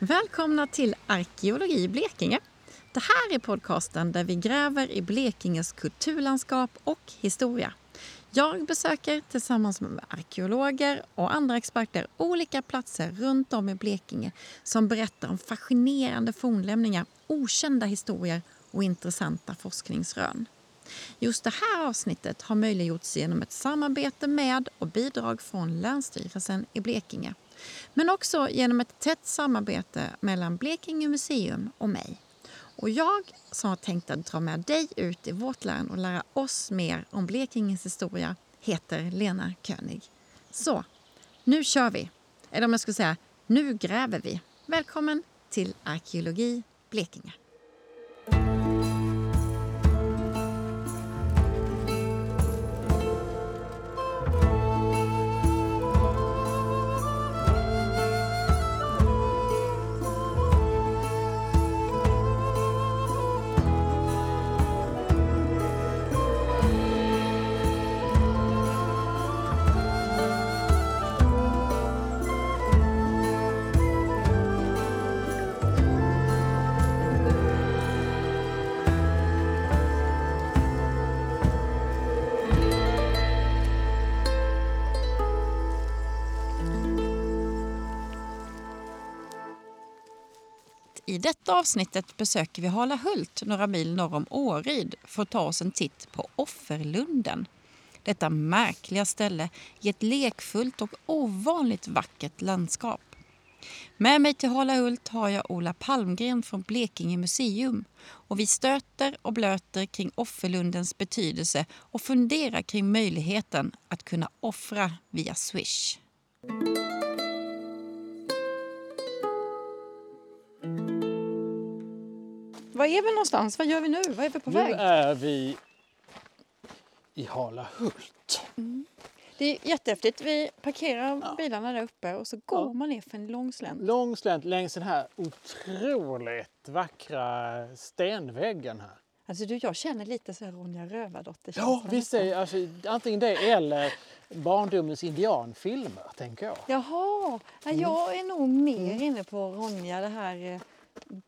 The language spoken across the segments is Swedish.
Välkomna till Arkeologi i Blekinge. Det här är podcasten där vi gräver i Blekinges kulturlandskap och historia. Jag besöker tillsammans med arkeologer och andra experter olika platser runt om i Blekinge som berättar om fascinerande fornlämningar, okända historier och intressanta forskningsrön. Just det här avsnittet har möjliggjorts genom ett samarbete med och bidrag från Länsstyrelsen i Blekinge. Men också genom ett tätt samarbete mellan Blekinge museum och mig. Och jag som har tänkt att dra med dig ut i vårt län och lära oss mer om Blekinges historia heter Lena König. Så, nu kör vi! Eller om jag skulle säga, nu gräver vi. Välkommen till Arkeologi Blekinge. I detta avsnittet besöker vi Halahult, några mil norr om Åryd för att ta oss en titt på Offerlunden. Detta märkliga ställe i ett lekfullt och ovanligt vackert landskap. Med mig till Halahult har jag Ola Palmgren från Blekinge museum och vi stöter och blöter kring Offerlundens betydelse och funderar kring möjligheten att kunna offra via Swish. Var är vi någonstans? Vad gör vi nu? Vad är vi på nu väg? är vi i Halahult. Det är jättehäftigt. Vi parkerar Ja. bilarna där uppe och så går Ja. man ner för en lång slänt. Lång slänt längs den här otroligt vackra stenväggen här. Alltså du, jag känner lite så här Ronja Rövardotter. Ja, visst är alltså, antingen det eller barndomens indianfilmer, tänker jag. Jaha, ja, Mm. jag är nog mer inne på Ronja, det här eh,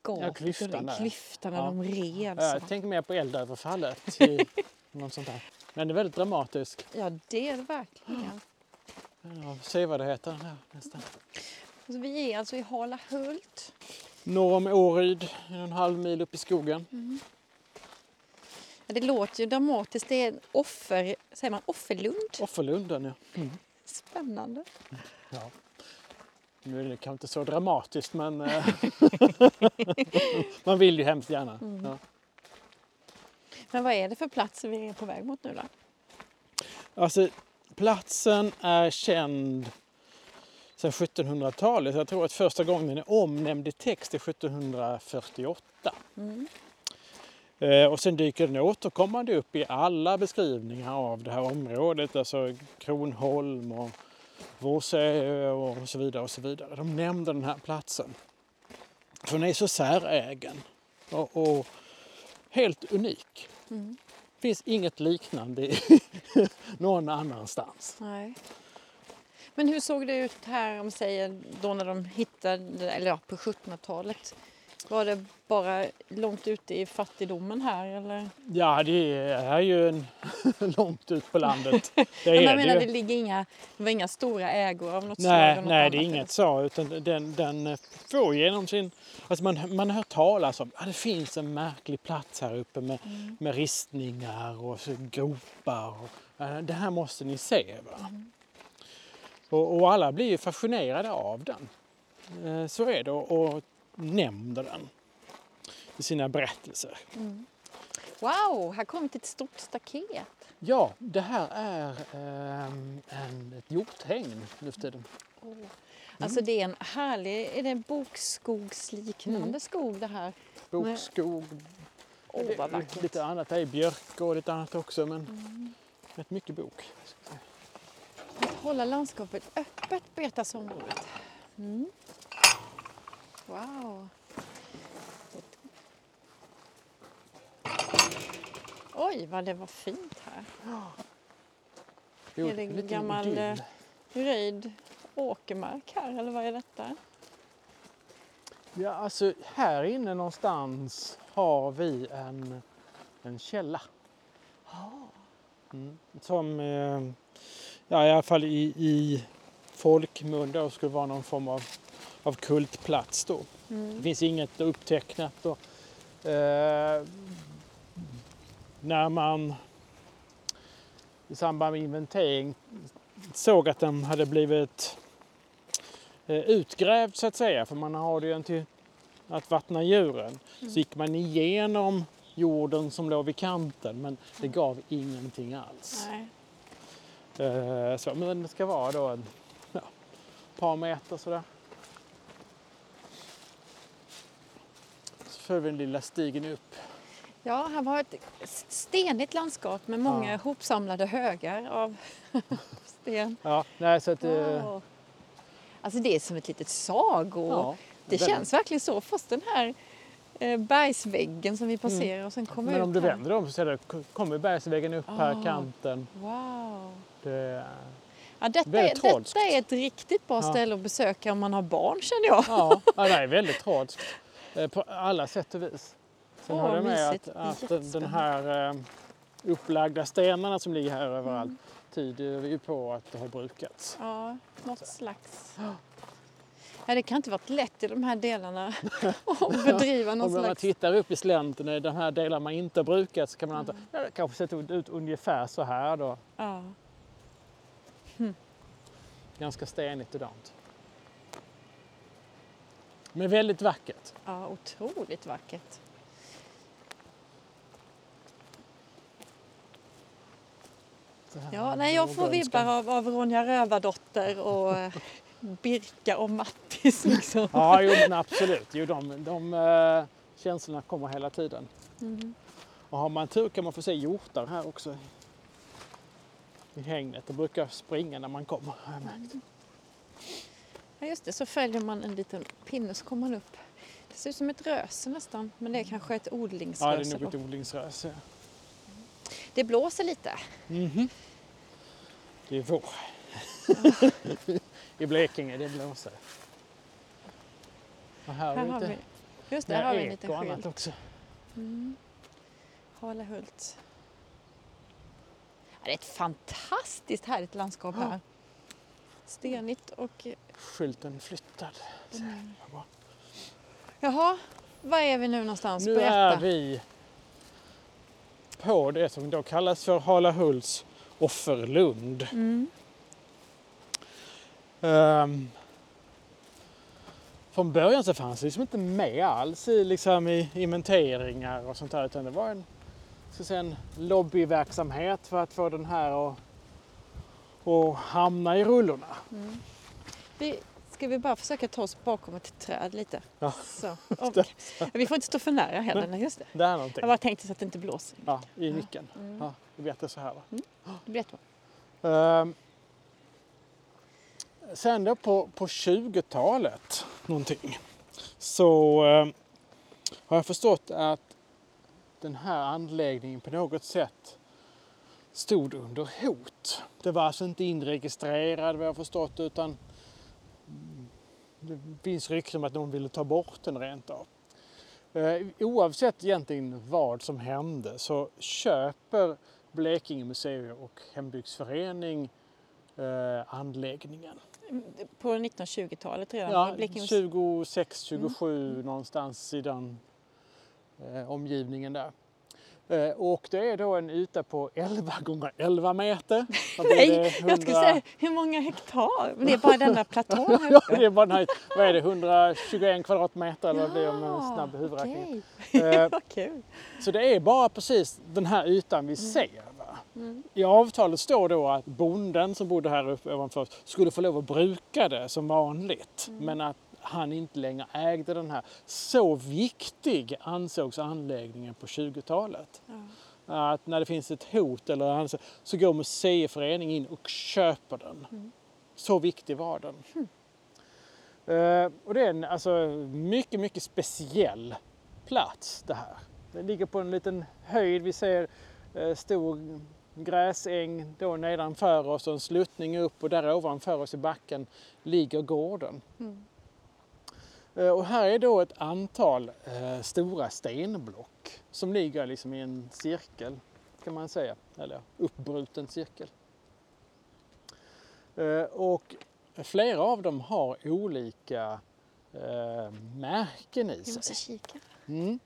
gapet Ja, klyftan där. klyftan när Ja. de red. Jag så. tänker mer på eldöverfallet. i något sånt där. Men det är väldigt dramatiskt. Ja, det är det verkligen. Ja, se vad det heter här nästan. Alltså, vi är alltså i Halahult. Norr om Åryd, en halv mil upp i skogen. Ja, det låter ju dramatiskt. Det är en offer, säger man offerlund? Offerlunden, ja. Mm. Spännande. ja. Nu är det kanske inte så dramatiskt men eh, man vill ju hemskt gärna. Mm. Ja. Men vad är det för plats vi är på väg mot nu då? Alltså, platsen är känd sedan 1700-talet. Jag tror att första gången den är omnämnd i text är 1748. Mm. Eh, och sen dyker den återkommande upp i alla beskrivningar av det här området. Alltså Kronholm och Vårsö och så vidare. och så vidare. De nämner den här platsen. För den är så särägen och, och helt unik. Mm. Det finns inget liknande i någon annanstans. Nej. Men hur såg det ut här om säger då när de hittade, eller ja, på 1700-talet? Var det bara långt ute i fattigdomen här eller? Ja, det är ju en långt ut på landet. Det Men jag menar, det det ligger inga, det var inga stora ägor av något slag? Nej, något nej, det är inget så. Utan den, den får genom sin... Alltså man, man hört talas om att det finns en märklig plats här uppe med, Mm. med ristningar och gropar. Och, eh, det här måste ni se. Va? Mm. Och, och alla blir ju fascinerade av den. Eh, Så är det och nämner den i sina berättelser. Mm. Wow, här till ett stort staket. Ja, det här är ehm, en, ett hjorthägn nu för tiden. Oh. Alltså det är en härlig, är det en bokskogsliknande Mm. skog det här? Bokskog, Åh det- vad vackert. lite annat. Det är björk och lite annat också men Mm. rätt mycket bok. Att hålla landskapet öppet betasområdet. Mm. Wow. Oj, vad det var fint här. Jo, Är det gammal, eh, Röjd åkermark här, eller vad är detta? Ja, alltså här inne någonstans har vi en, en källa. Mm. Som eh, ja, i alla fall i, i folkmun då skulle vara någon form av, av kultplats då. Mm. Det finns inget upptecknat. Och, eh, när man i samband med inventering såg att den hade blivit eh, utgrävd så att säga, för man har ju den till att vattna djuren, så gick man igenom jorden som låg vid kanten men det gav ingenting alls. Eh, så, men det ska vara då en ja, par meter sådär. Vi den lilla stigen upp. Ja, här var ett stenigt landskap med många Ja. hopsamlade högar av sten. Ja, nej, så att, eh, Wow. Alltså det är som ett litet sago... ja, det den- känns verkligen så. Först den här eh, bergsväggen som vi passerar och sen kommer Men om du vänder om så kommer bergsväggen upp här, Ah. kanten. Wow. Det, Ja, detta, är, Väldigt detta är ett riktigt bra Ja. ställe att besöka om man har barn känner jag. ja, ja, det är väldigt eh, på alla sätt och vis. Sen Åh, håller jag med mysigt. att, att den- här eh, upplagda stenarna som ligger här överallt Mm. tyder ju på att det har brukats. Ja, något slags. Ja, det kan inte varit lätt i de här delarna att bedriva någon Om man tittar upp i slänten i de här delarna man inte har brukat så kan man anta ja, det kanske sett ut ungefär så här då. Ja. Ganska stenigt och dant. Men väldigt vackert. ja, otroligt vackert. Ja, nej, jag får vibbar av, av Ronja Rövardotter och eh, Birka och Mattis liksom. Ja, jo, absolut. Jo, de, de eh, känslorna kommer hela tiden. Mm. Och har man tur kan man få se hjortar här också. I hängnet. De brukar springa när man kommer. har jag märkt. Ja, just det, så följer man en liten pinne så kommer man upp. Det ser ut som ett röse nästan, men det är kanske ett Ja, det odlingsröse. är nog då. ett odlingsröse. det blåser lite. Mhm. Det är vår. I Blekinge, det blåser. Och här, Här har vi just det, här har vi en liten skylt. också. Mm. Halehult. Ja, det är ett fantastiskt härligt landskap här. Stenigt och... Skylten flyttad. Mm. Jaha, var är vi nu någonstans? Nu Berätta. är vi på det som då kallas för Halahults offerlund. Mm. Um, från början så fanns det liksom inte med alls i, liksom, i inventeringar och sånt där utan det var en, ska säga, en lobbyverksamhet för att få den här att, att hamna i rullorna. Mm. Vi, ska vi bara försöka ta oss bakom ett träd lite? Ja. Så. Och, vi får inte stå för nära heller. Nej, just det. Det är någonting. Jag bara tänkte så att det inte blåser. Ja, i micken. Mm. Ja, det blir bättre så här va? Det blir. Ehm, sen då på, på 20-talet någonting så ehm, har jag förstått att den här anläggningen på något sätt stod under hot. Det var alltså inte inregistrerad vad jag förstått utan mm, det finns rykten om att någon ville ta bort den rent av. Eh, Oavsett egentligen vad som hände så köper Blekinge museum och hembygdsförening eh, anläggningen. På 1920-talet redan? Ja, i Blekinge- 26, 27 någonstans i den eh, omgivningen där. Eh, och det är då en yta på 11 gånger 11 meter. Nej, det? jag skulle 100 säga hur många hektar? Men det är bara den där platån här Ja, uppe. det är bara den här, vad är det, 121 kvadratmeter eller blir det med en Ja, snabb huvudräkning. okej. Eh, Vad kul. Så det är bara precis den här ytan vi ser. Va? Mm. I avtalet står då att bonden som bodde här uppe ovanför skulle få lov att bruka det som vanligt. Mm. Men att han inte längre ägde den här. Så viktig ansågs anläggningen på 20-talet. Ja. Att när det finns ett hot eller annat så går museiföreningen in och köper den. Mm. Så viktig var den. Eh, och det är en alltså, mycket, mycket speciell plats det här. Den ligger på en liten höjd. Vi ser eh, stor gräsäng då nedanför oss och en sluttning upp och där ovanför oss i backen ligger gården. Mm. Eh, Och här är då ett antal eh, stora stenblock som ligger liksom i en cirkel kan man säga, eller uppbruten cirkel. Eh, och flera av dem har olika eh, märken i sig. måste kika. Mm.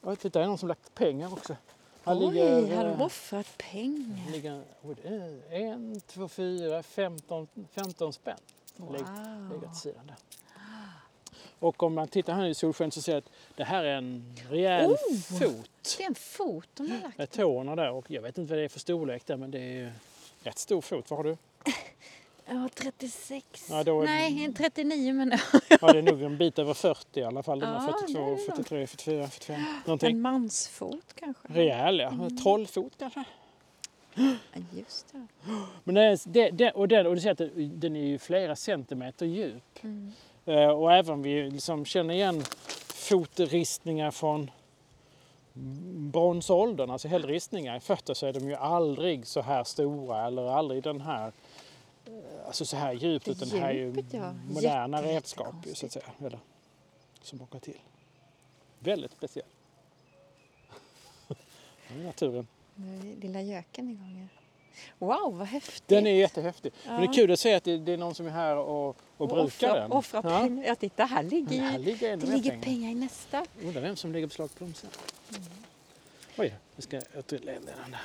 Och titta, det är någon som lagt pengar också. Här Oj, ligger, har eh, de offrat pengar? ligger är en, två, fyra, femton, femton spänn. Wow. till sidan där. Och om man tittar här i solsken så ser jag att det här är en rejäl Oh! fot Det är en fot de har lagt. med tårna där och jag vet inte vad det är för storlek där men det är rätt stor fot. Vad har du? Ja, 36. Ja, då är- Nej, en 39 men Ja, det är nog en bit över 40 i alla fall. Den Ja, har 42, det är det. 43, 44, 45 någonting. en mansfot kanske. Rejäl ja. Mm. Trollfot kanske. Just det. Men det, är- det, det, och, den, och du ser att det- den är ju flera centimeter djup. Mm. Eh, och även vi liksom känner igen fotristningar från bronsåldern, alltså hällristningar i fötter, så är de ju aldrig så här stora eller aldrig den här, eh, alltså så här djupt, utan det här är ju ja. moderna Jätte- redskap ju, så att säga. Eller, som åker till. Väldigt speciell. Naturen. Nu är lilla göken igång. här. Wow, vad häftigt. Den är jättehäftig. Men det Ja. är kul att se att det, det är någon som är här och, och, Och brukar offra, den. Offra Ja. pengar. Ja, titta här ligger här ligger Det ligger pengar. pengar i nästa. Undrar vem som lägger beslag på dem sen. Mm. Oj, vi ska ytterligare den där.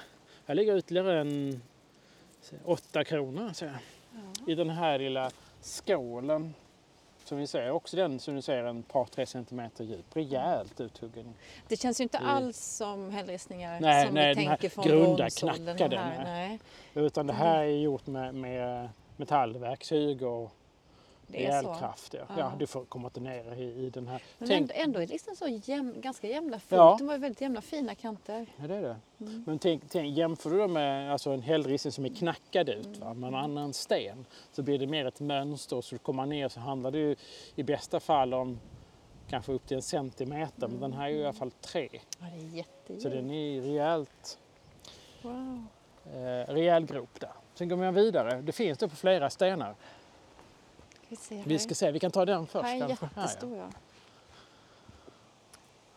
Här ligger ytterligare en åtta kronor ser jag. Ja. i den här lilla skålen. Som vi ser, också den som du ser en par tre centimeter djup. Rejält uthuggen. Det känns ju inte alls som hällristningar Nej, som nej, vi den tänker från grunda, bronsåldern. knackade, här. nej. Utan det här är gjort med, med metallverktyg och det är så. elkraft. Ja. Ja. Du får komma inte ner i, i den här. Men Tänk- ändå, ändå är det liksom så jäm, ganska jämna fot. Ja. De har ju väldigt jämna fina kanter. Ja, det är det. Mm. Men tänk, tänk, jämför du då med alltså en hällristning som är knackad ut va, med en annan sten så blir det mer ett mönster. Så du kommer ner så handlar det ju i bästa fall om kanske upp till en centimeter. Men den här är ju i alla fall tre. Ja, det är jättedjupt. Så den är rejält, Wow. eh, rejäl grop där. Sen går man vidare. Det finns då på flera stenar. Vi se. Vi ska se, vi kan ta den först här är. Här, ja.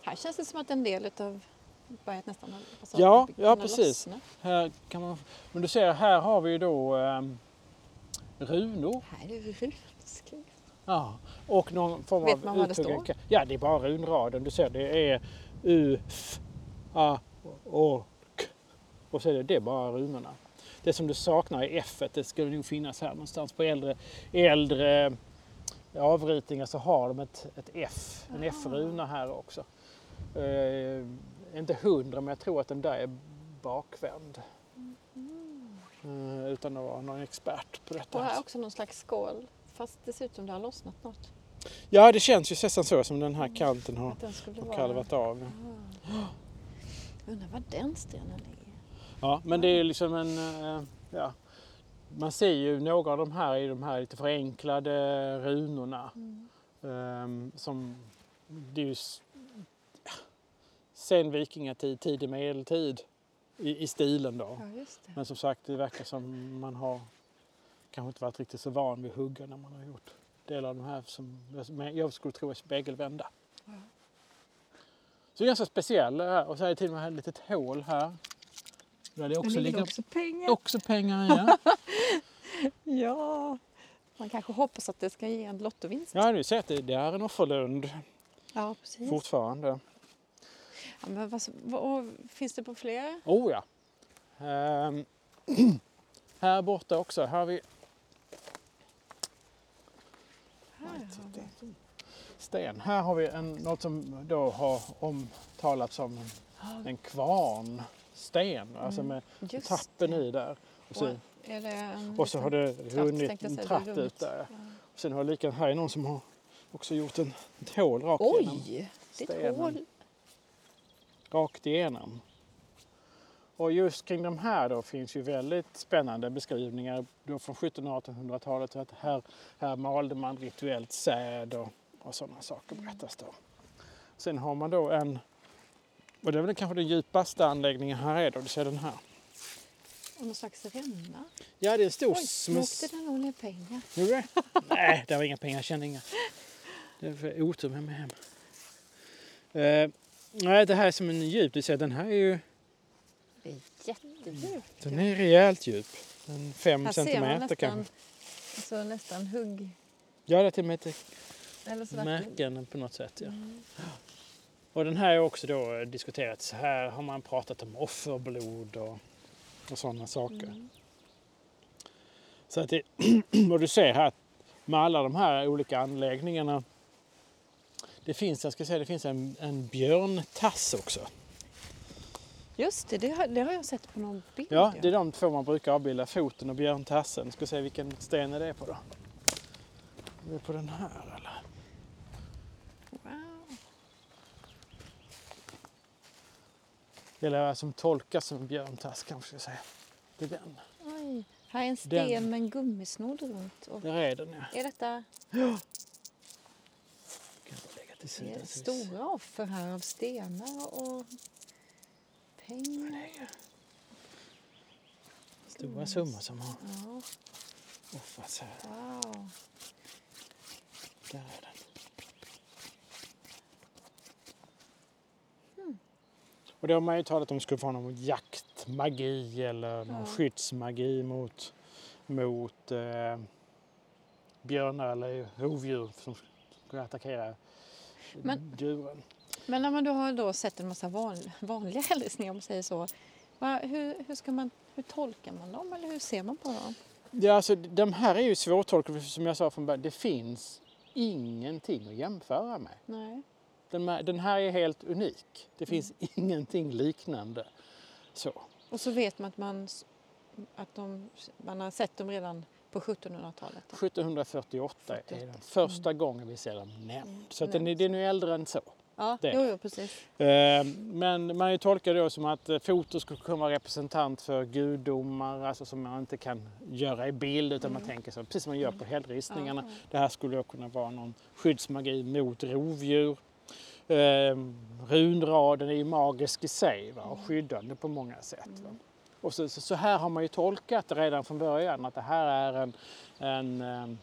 Här känns det som att en del av berget nästan har alltså, Ja, ja, precis. lossna. Här kan man, men du ser, här har vi ju då ehm, runor. Här är runskrift. Ja, och någon form Vet av man vad det står? Ja, det är bara runraden. Du ser, det är U, F, A, O, K. Och så är det, det är bara runorna. Det som du saknar är F, det skulle nog finnas här någonstans på äldre, äldre avritningar så har de ett, ett F, en Aha. F-runa här också. Eh, inte hundra, men jag tror att den där är bakvänd. Eh, utan att vara någon expert på detta. Och här är också någon slags skål. Fast det ser ut som det har lossnat något. Ja, det känns ju nästan så som den här kanten har, har kalvat av. Ah. Undrar var den stenen ligger. Ja, men det är liksom en... eh, Ja, man ser ju några av de här i de här lite förenklade runorna. Mm. ehm, som det är ju ja, sen vikingatid, tidig medeltid i, i stilen då. Ja. Men som sagt, det verkar som man har kanske inte varit riktigt så van vid att hugga när man har gjort delar av de här som jag skulle tro är spegelvända. Ja. Så det är ganska speciell. Och så är det till och med ett litet hål här. Där det också ligger också pengar. också pengar. Ja, Ja. Man kanske hoppas att det ska ge en lottovinst. ja du ser att det, det är en offerlund Ja, precis. fortfarande. Ja, men vad, vad, finns det på fler? Oh ja. Ehm, här borta också. Här har vi Här har vi. sten. Här har vi en, något som då har omtalats som en, Ja, en kvarnsten. Alltså Mm, med just trappen det. i där. Och så, Och det och så har det trapp, runnit en runt. ut där. Ja. Sen har likadant här är någon som har också gjort en, ett hål rakt igenom. Oj! Det är ett stenen. hål. Rakt igenom. Och just kring de här då finns ju väldigt spännande beskrivningar då från 1700 och 1800-talet. Att här, här malde man rituellt säd och, och sådana saker berättas då. Sen har man då en, och det är väl kanske den djupaste anläggningen här är då, du ser den här. Och någon slags ränna. Ja, det är en stor Oj, smus... åkte det nog ner pengar. Gjorde det? Nej, det var inga pengar, jag kände inga. Det är för otur med mig hem. Eh, nej, det här är som en djup. Du ser, den här är ju Det är jättedjupt. den är rejält djup. En fem Här ser man centimeter nästan, kanske. alltså nästan hugg... Ja, det är till och med ett märken på något sätt. Ja. Mm. Och den här är också då diskuterats. Här har man pratat om offerblod och, och sådana saker. Mm. Så att det, och du ser här med alla de här olika anläggningarna. Det finns, jag ska säga, det finns en, en björntass också. Just det, det har, det har jag sett på någon bild. Ja, det är de två man brukar avbilda, foten och björntassen. Ska se vilken sten är det på då? Är det på den här eller? Wow. Eller som tolkas som björntass kanske jag ska säga. Det är den. Oj. Här är en sten Den. med en gummisnodd runt. Och Där är den ja. är detta Kan jag lägga till det sidan. är vi ser. stora offer här av stenar och pengar? Stora summor som har Ja, offrats här. wow. Där är den. Och då har man ju talat om det skulle vara någon jaktmagi eller någon Ja. skyddsmagi mot, mot eh, björnar eller rovdjur som skulle attackera Men- djuren. Men när man då har då sett en massa van, vanliga hälsningar om man säger så. Va, hur, hur, ska man, hur tolkar man dem eller hur ser man på dem? Ja, alltså, de här är ju svårtolkade för som jag sa från början. Det finns ingenting att jämföra med. Nej. Den, här- den här är helt unik. Det finns Mm. ingenting liknande. Så. Och så vet man att man, att de, man har sett dem redan på 1700-talet. 1748 är 48. den första gången vi ser dem nämnd. Mm, Så att den, är- den är äldre än så. Ja, Det. jo, jo, precis. Eh, Men man tolkar det som att eh, foto skulle kunna vara representant för gudomar, alltså som man inte kan göra i bild utan man tänker så, precis som man gör på hällristningarna. Mm. Ja. Det här skulle då kunna vara någon skyddsmagi mot rovdjur. Eh, runraden är ju magisk i sig va? och skyddande på många sätt. Va? Och så, så, här har man ju tolkat redan från början att det här är en, en, eh,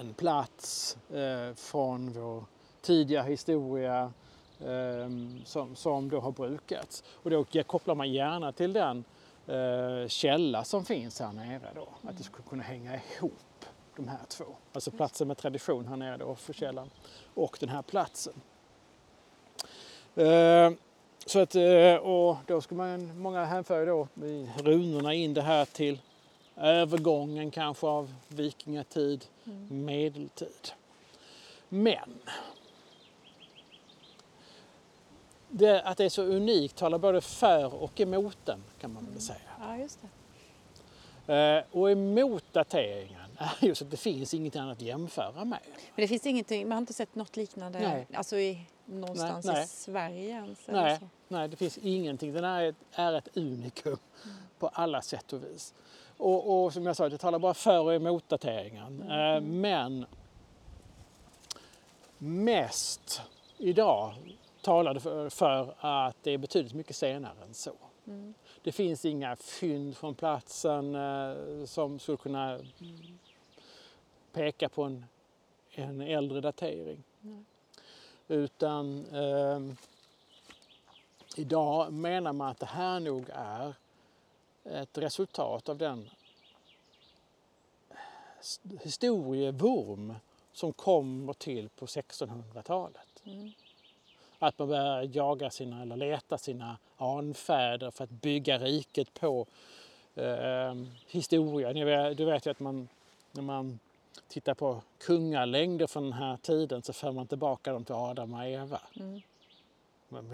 en plats eh, från vår tidiga historia eh, som, som då har brukats. Och då kopplar man gärna till den eh, källa som finns här nere då. Att det skulle kunna hänga ihop de här två. Alltså platsen med tradition här nere då, offerkällan och den här platsen. Eh, så att, eh, och då ska man, många hänför då i runorna in det här till övergången kanske av vikingatid, medeltid. Men det, att det är så unikt talar både för och emot den kan man väl säga. Ja, just det. Eh, och emot dateringen är just att det finns inget annat att jämföra med. Men det finns ingenting, man har inte sett något liknande Nej. alltså i, någonstans Nej, nej. i Sverige ens? Nej, så? nej, det finns ingenting. Den är ett, är ett unikum på alla sätt och vis. Och, och som jag sa, det talar bara för och emot dateringen. Eh, men mest idag talar det för, för att det är betydligt mycket senare än så. Mm. Det finns inga fynd från platsen eh, som skulle kunna peka på en, en äldre datering. Nej. Utan ehm, idag menar man att det här nog är ett resultat av den historievurm som kommer till på 1600-talet. Mm. Att man börjar jaga sina, eller leta sina anfäder för att bygga riket på eh, historia. Du vet ju att man, när man tittar på kungalängder från den här tiden så för man tillbaka dem till Adam och Eva. Mm.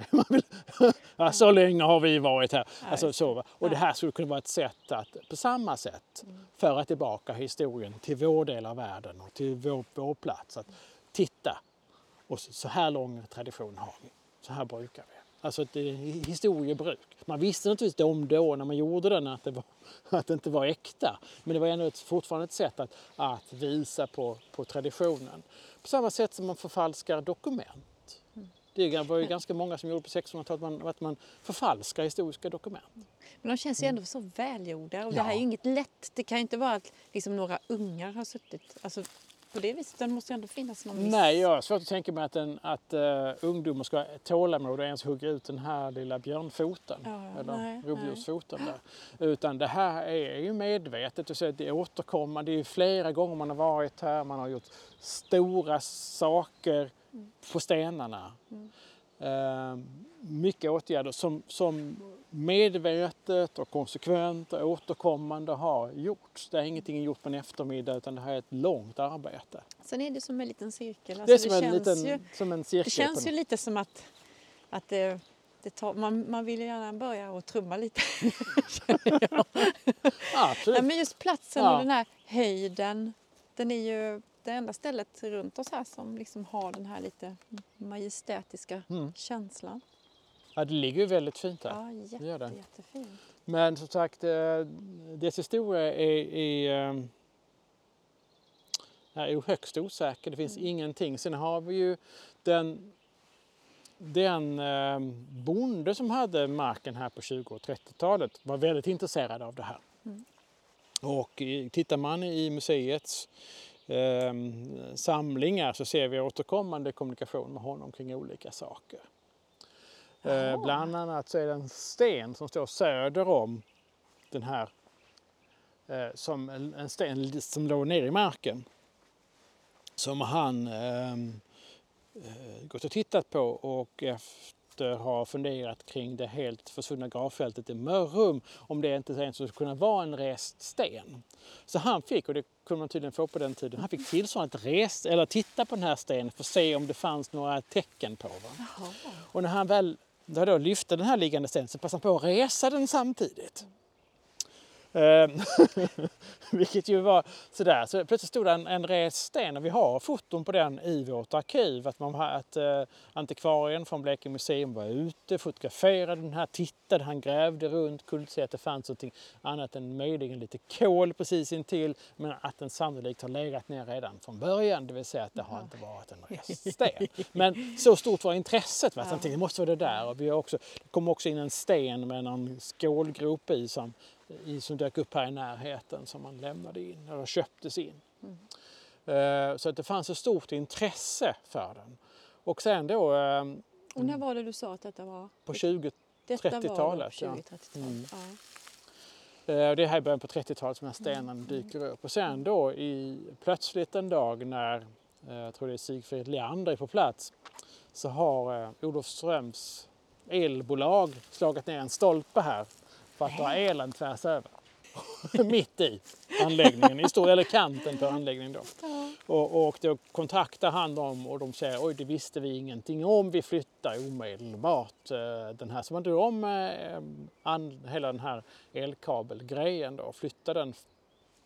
Ja, så länge har vi varit här. Alltså, så? Och det här skulle kunna vara ett sätt att på samma sätt Mm. föra tillbaka historien till vår del av världen och till vår, vår plats. Att titta, och så, så här lång tradition har vi. Så här brukar vi. Alltså ett eh, historiebruk. Man visste naturligtvis om då när man gjorde den att det, var, att det inte var äkta. Men det var ändå ett, fortfarande ett sätt att, att visa på, på traditionen. På samma sätt som man förfalskar dokument. Det var ju ganska många som gjorde på 1600-talet att man, att man förfalskar historiska dokument. Men de känns ju ändå så välgjorda och det Ja. här är ju inget lätt. Det kan ju inte vara att liksom några ungar har suttit. Alltså, på det viset. Den måste ju ändå finnas någon viss... Nej, jag har svårt att tänka mig att, en, att uh, ungdomar ska ha tålamod och ens hugga ut den här lilla björnfoten Ja, eller rovdjursfoten där. Utan det här är ju medvetet, och så att det är återkommande. Det är flera gånger man har varit här, man har gjort stora saker på stenarna. Eh, mycket åtgärder som, som medvetet och konsekvent och återkommande har gjorts. Det är ingenting gjort på en eftermiddag utan det här är ett långt arbete. Sen är det som en liten cirkel. Det är Alltså, som, en, känns liten, ju, som en cirkel. det känns ju lite som att, att det, det tar, man, man vill ju gärna börja och trumma lite. känner jag. Ja, absolut. Nej, men just platsen Ja. och den här höjden. Den är ju det enda stället runt oss här som liksom har den här lite majestätiska Mm. känslan. Ja, det ligger ju väldigt fint där. Ja, jätte, gör det. jättefin. Men som sagt, eh, dess historia är, är, eh, är ju högst osäker. Det finns Mm. ingenting. Sen har vi ju den, den eh, bonde som hade marken här på 20 och 30-talet var väldigt intresserad av det här. Mm. Och i- tittar man i museets eh, samlingar så ser vi återkommande kommunikation med honom kring olika saker. Eh, bland annat så är det en sten som står söder om den här, eh, som en, en sten som låg ner i marken. Som han ehm, eh, gått och tittat på och efter har funderat kring det helt försvunna gravfältet i Mörrum om det inte ens skulle kunna vara en rest sten. Så han fick, och det kunde man tydligen få på den tiden, han fick tillstånd att res, eller titta på den här stenen för att se om det fanns några tecken på den. Och när han väl då lyfte den här liggande stenen så passade han på att resa den samtidigt. Ehm, Vilket ju var sådär. Så plötsligt stod det en, en rest sten och vi har foton på den i vårt arkiv. Att, man, att eh, antikvarien från Blekinge museum var ute, fotograferade den här, tittade, han grävde runt, kunde inte se att det fanns någonting annat än möjligen lite kol precis intill. Men att den sannolikt har legat ner redan från början, det vill säga att det har inte varit en rest sten. Men så stort var intresset. Va? Så jag tänkte, det måste vara det där. Och vi har också, det kom också in en sten med någon skålgrop i som, i som dök upp här i närheten som man lämnade in, eller köptes in. Eh, Så att det fanns ett stort intresse för den. Och sen då eh, Och när var det du sa att detta var? på 20 Detta var 30-talet, ja. 20-30-talet. Mm. Ja. Eh, Det är här i början på 30-talet som den här stenen dyker upp. Och sen då i, plötsligt en dag när eh, jag tror det är Sigfrid Leander är på plats så har Olofströms elbolag slagit ner en stolpe här för att dra elen tvärs över. Mitt i anläggningen, i stor, eller kanten på anläggningen då. Och, och då kontaktar han dem och de säger oj det visste vi ingenting om, vi flyttar omedelbart eh, den här. Så man drog om eh, an, hela den här elkabelgrejen då och flyttade den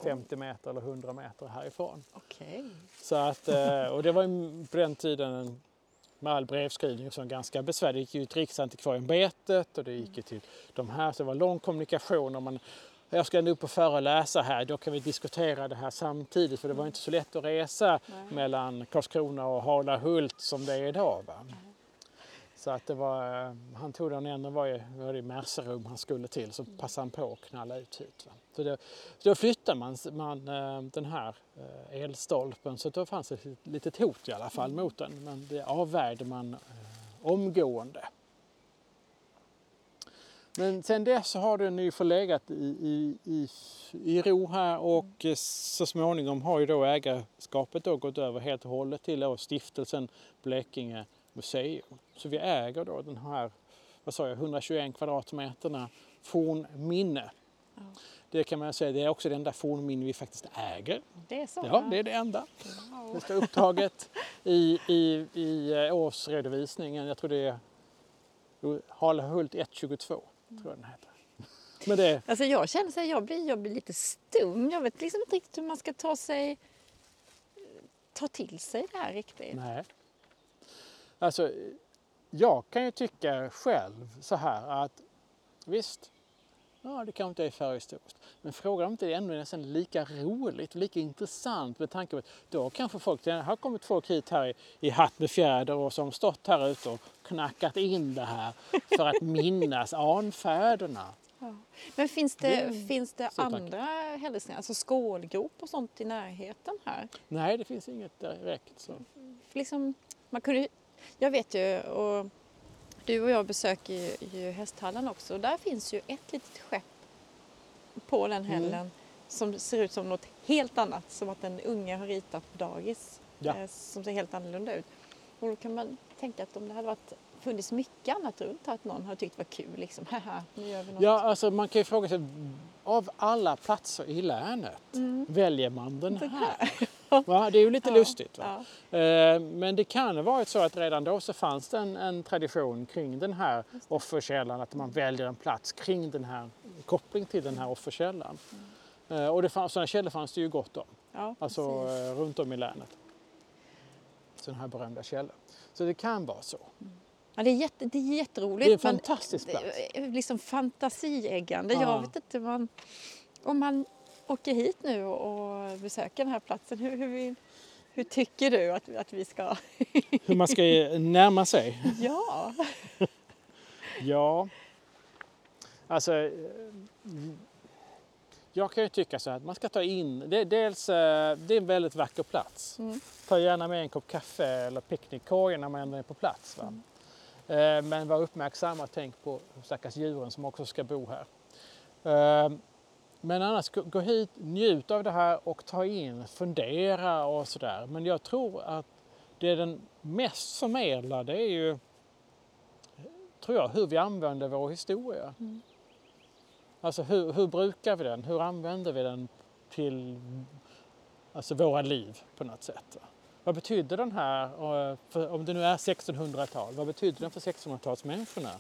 50 meter eller 100 meter härifrån. Okej. Så att, eh, och det var på den tiden en- med all brevskrivning och så ganska besvärligt. Det gick ju till Riksantikvarieämbetet och det gick ju till de här, så det var lång kommunikation. Om man, jag ska ändå upp och föreläsa här, då kan vi diskutera det här samtidigt för det var inte så lätt att resa mellan Karlskrona och Halahult som det är idag. Va? Så att det var, eh, han tog den ändå, var ju, var det i Merserum han skulle till, så passade han på att knalla ut hit. Va? Så, det, så då flyttade man, man eh, den här eh, elstolpen så då fanns det ett litet hot i alla fall mot den. Men det avvärjde man omgående. Men sen dess har den ju förlegat i, i, i, i ro här och eh, så småningom har ju då ägarskapet då gått över helt och hållet till då stiftelsen Blekinge museum. Så vi äger då den här, vad sa jag, 121 kvadratmeterna fornminne. Ja. Det kan man säga, det är också det enda fornminne vi faktiskt äger. Det är så? Ja, det är det enda. Wow. Det står upptaget i, i, i eh, årsredovisningen. Jag tror det är Halahult 122, tror jag den heter. Men det, Alltså jag känner så här, jag blir, jag blir lite stum. Jag vet liksom inte riktigt hur man ska ta sig ta till sig det här riktigt. nej. Alltså, jag kan ju tycka själv så här att visst, ja det kanske inte är förhistoriskt. Men frågan om inte det är ändå nästan lika roligt och lika intressant med tanke på att då kanske folk, det har kommit folk hit här i, i hatt med fjäder och som stått här ute och knackat in det här för att minnas anfäderna. Ja. Men finns det, är finns det andra hälsningar, alltså skålgrop och sånt i närheten här? Nej, det finns inget direkt. Så. Liksom, man kunde, jag vet ju, och du och jag besöker ju, ju hästhallen också, och där finns ju ett litet skepp på den hällen som ser ut som något helt annat, som att en unge har ritat på dagis, Ja. eh, som ser helt annorlunda ut. Och då kan man tänka att om det hade varit, funnits mycket annat runt här, att någon hade tyckt var kul, liksom, haha, nu gör vi något. Ja, alltså man kan ju fråga sig, av alla platser i länet, Mm. väljer man den Den här? Va? Det är ju lite Ja, lustigt. Va? Ja. Eh, Men det kan ha varit så att redan då så fanns det en, en tradition kring den här offerkällan, att man väljer en plats kring den här, koppling till den här offerkällan. Eh, Och det fanns, sådana källor fanns det ju gott om, Ja, alltså eh, runt om i länet. Sådana här berömda källor. Så det kan vara så. Ja, det, är jätte, det är jätteroligt. Det är en fantastisk plats. det liksom fantasieggande. Ja. Jag vet inte man, om man åker hit nu och besöker den här platsen. Hur, hur, hur tycker du att, att vi ska... Hur man ska närma sig. ja, Ja, alltså eh, jag kan ju tycka så här att man ska ta in, det, dels, eh, det är en väldigt vacker plats. Mm. Ta gärna med en kopp kaffe eller picknickkorg när man ändå är på plats. Va? Eh, Men var uppmärksam och tänk på stackars djuren som också ska bo här. Men annars, gå- gå hit, njut av det här och ta in, fundera och sådär. Men jag tror att det är den mest förmedlade är ju tror jag, hur vi använder vår historia. Mm. Alltså hur, hur brukar vi den? Hur använder vi den till alltså våra liv på något sätt? va? Vad betyder den här, eh, för, om det nu är 1600-tal, vad betyder den för 1600-talsmänniskorna?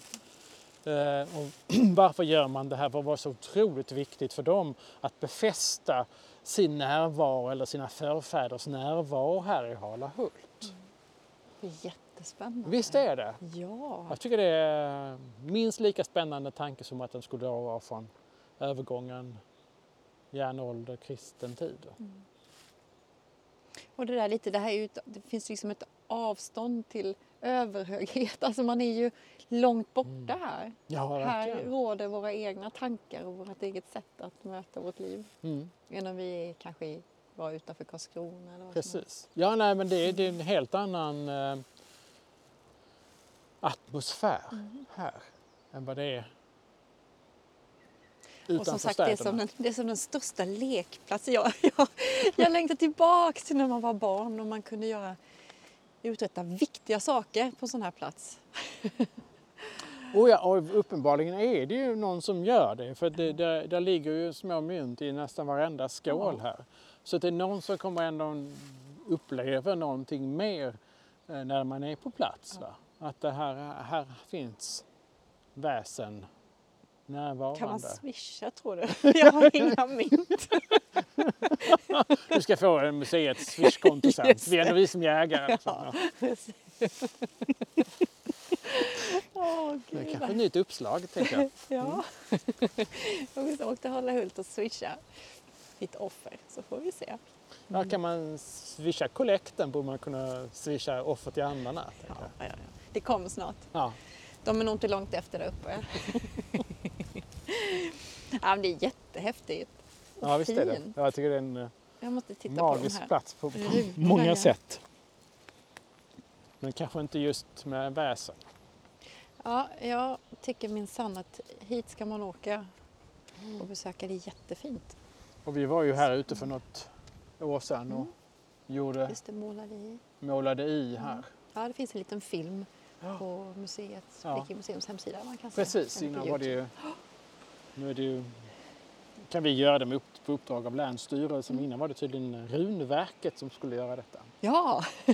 Eh, och varför gör man det här? Vad var så otroligt viktigt för dem att befästa sin närvaro eller sina förfäders närvaro här i Halahult? är jättespännande. Visst är det? Ja, Jag tycker det är minst lika spännande tanke som att den skulle vara från övergången järnålder, kristen tid. och det där lite, det här ett- det finns liksom ett avstånd till överhöghet. Alltså man är ju långt borta här. Ja, Här råder våra egna tankar och vårt eget sätt att möta vårt liv. Mm, Innan vi kanske var utanför Karlskrona eller precis. Ja, nej, men det är, det är en helt annan eh, atmosfär Mm. här än vad det är Och som sagt, det är, som den, det är som den största lekplatsen. Jag, jag, jag längtar tillbaka till när man var barn och man kunde göra, uträtta viktiga saker på sån här plats. Och ja, och uppenbarligen är det ju någon som gör det. För det, där, där ligger ju små mynt i nästan varenda skål här. Så det är någon som kommer ändå uppleva någonting mer eh, när man är på plats. Va? Att det här, här finns väsen närvarande. Kan man swisha tror du? Jag har inga mynt. Du ska få en museets swishkonto sen. Just Det är ändå vi som jägare. Liksom. Ja. Det är kanske ett nytt uppslag, tänker jag. Ja. Jag måste åka till Hållahult och swisha mitt offer så får vi se. Ja, kan man swisha kollekten borde man kunna swisha offer till andarna. Ja, ja, ja. Det kommer snart. Ja. De är nog inte långt efter där uppe. Ja, men det är jättehäftigt. Och Ja, visst är det. Ja, Jag tycker det är en eh, Jag måste titta på magisk här. plats på, på många ja. sätt. Men kanske inte just med väsen. Ja, jag tycker minsann att hit ska man åka och besöka. Det är jättefint. Och vi var ju här ute för något år sedan och gjorde, Just det, målade i. målade i här. Ja, det finns en liten film på museets, Ja. Blekinge museums hemsida. Man kan se Precis, på innan var det ju... Nu är det ju kan vi göra det med upp, på uppdrag av Länsstyrelsen. Mm. Innan var det tydligen Runverket som skulle göra detta. Ja!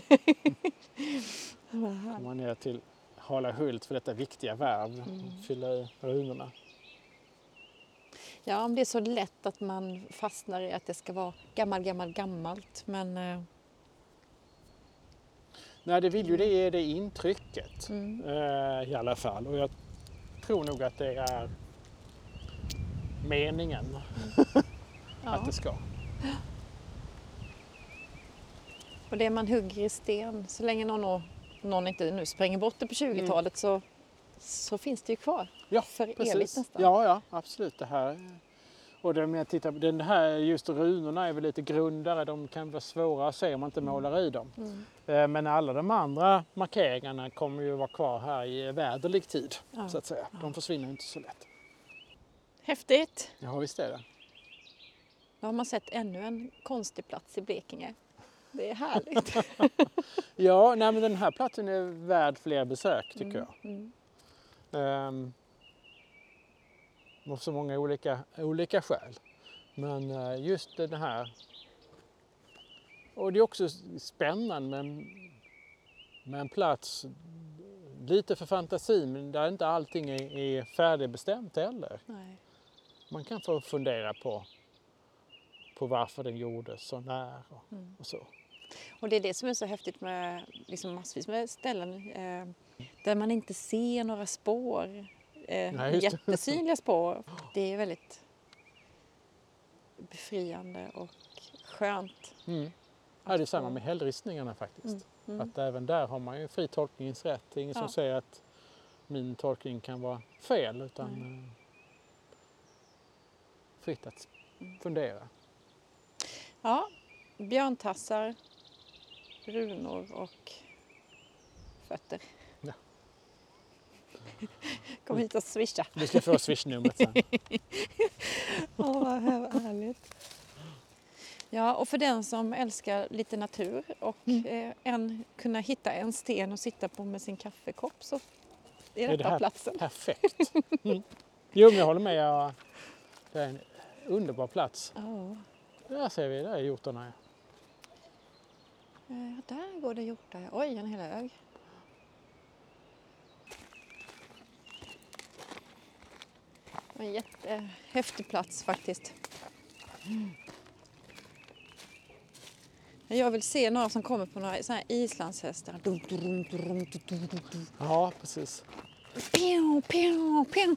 Härligt. Komma ner till Halahult för detta viktiga värv. Mm. Fylla i runorna. Ja, men det är så lätt att man fastnar i att det ska vara gammal, gammal, gammalt. Men eh, Nej, det vill ju det ge det intrycket mm, eh, i alla fall. Och jag tror nog att det är meningen att ja. det ska. Och det man hugger i sten, så länge någon, någon inte nu spränger bort det på 20-talet så, så finns det ju kvar. Ja, För precis. evigt nästan. Ja, ja, absolut. Det här. Och det, jag tittar den här, just runorna är väl lite grundare. De kan vara svåra att se om man inte målar i dem. Mm. Eh, Men alla de andra markeringarna kommer ju vara kvar här i väderlig tid. Ja. Så att säga. De försvinner inte så lätt. Häftigt! Ja, visst är det. Då har man sett ännu en konstig plats i Blekinge. Det är härligt. Ja, nej, men den här platsen är värd fler besök tycker jag. Mm. Ehm, av så många olika, olika skäl. Men eh, just den här. Och det är också spännande med, med en plats lite för fantasin men där inte allting är, är färdigbestämt heller. Nej. Man kan få fundera på, på varför den gjordes och när och, Mm. och så. Och det är det som är så häftigt med liksom massvis med ställen eh, där man inte ser några spår. Eh, Nej, jättesynliga spår. Det är väldigt befriande och skönt. Mm. Ja, det är samma med hällristningarna faktiskt. Mm. Mm. Att även där har man ju fri tolkningsrätt. Det är ingen Ja. som säger att min tolkning kan vara fel utan Nej. Fritt att fundera. Ja, björntassar, runor och fötter. Ja. Kom hit och swisha. Du ska få swishnumret sen. Åh, vad här- härligt. Ja, och för den som älskar lite natur och Mm. eh, en, kunna hitta en sten och sitta på med sin kaffekopp så är Är detta det här- platsen. Perfekt. Mm. Jo, men jag håller med. Jag, det är en underbar plats. Ja. Där ser vi, där är hjortarna. Eh, där går det hjortar. Oj, en hel hög. En jättehäftig plats faktiskt. Jag vill se några som kommer på några såna här islandshästar. Ja, precis. Pew, pew, pew.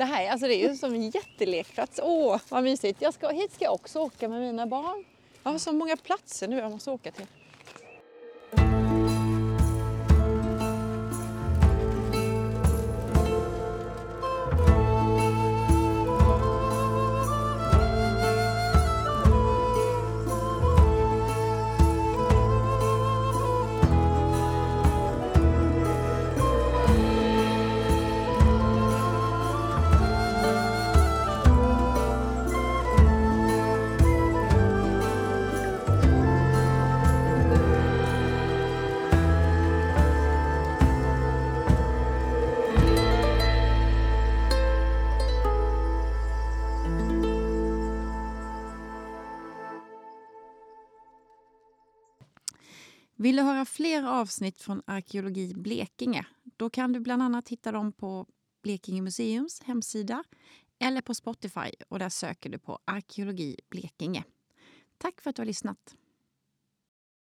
Det här alltså det är ju som en jättelekplats. Åh, vad mysigt. Jag ska, hit ska jag också åka med mina barn. Jag har så många platser nu jag måste åka till. Vill du höra fler avsnitt från Arkeologi Blekinge? Då kan du bland annat hitta dem på Blekinge museums hemsida eller på Spotify och där söker du på Arkeologi Blekinge. Tack för att du har lyssnat.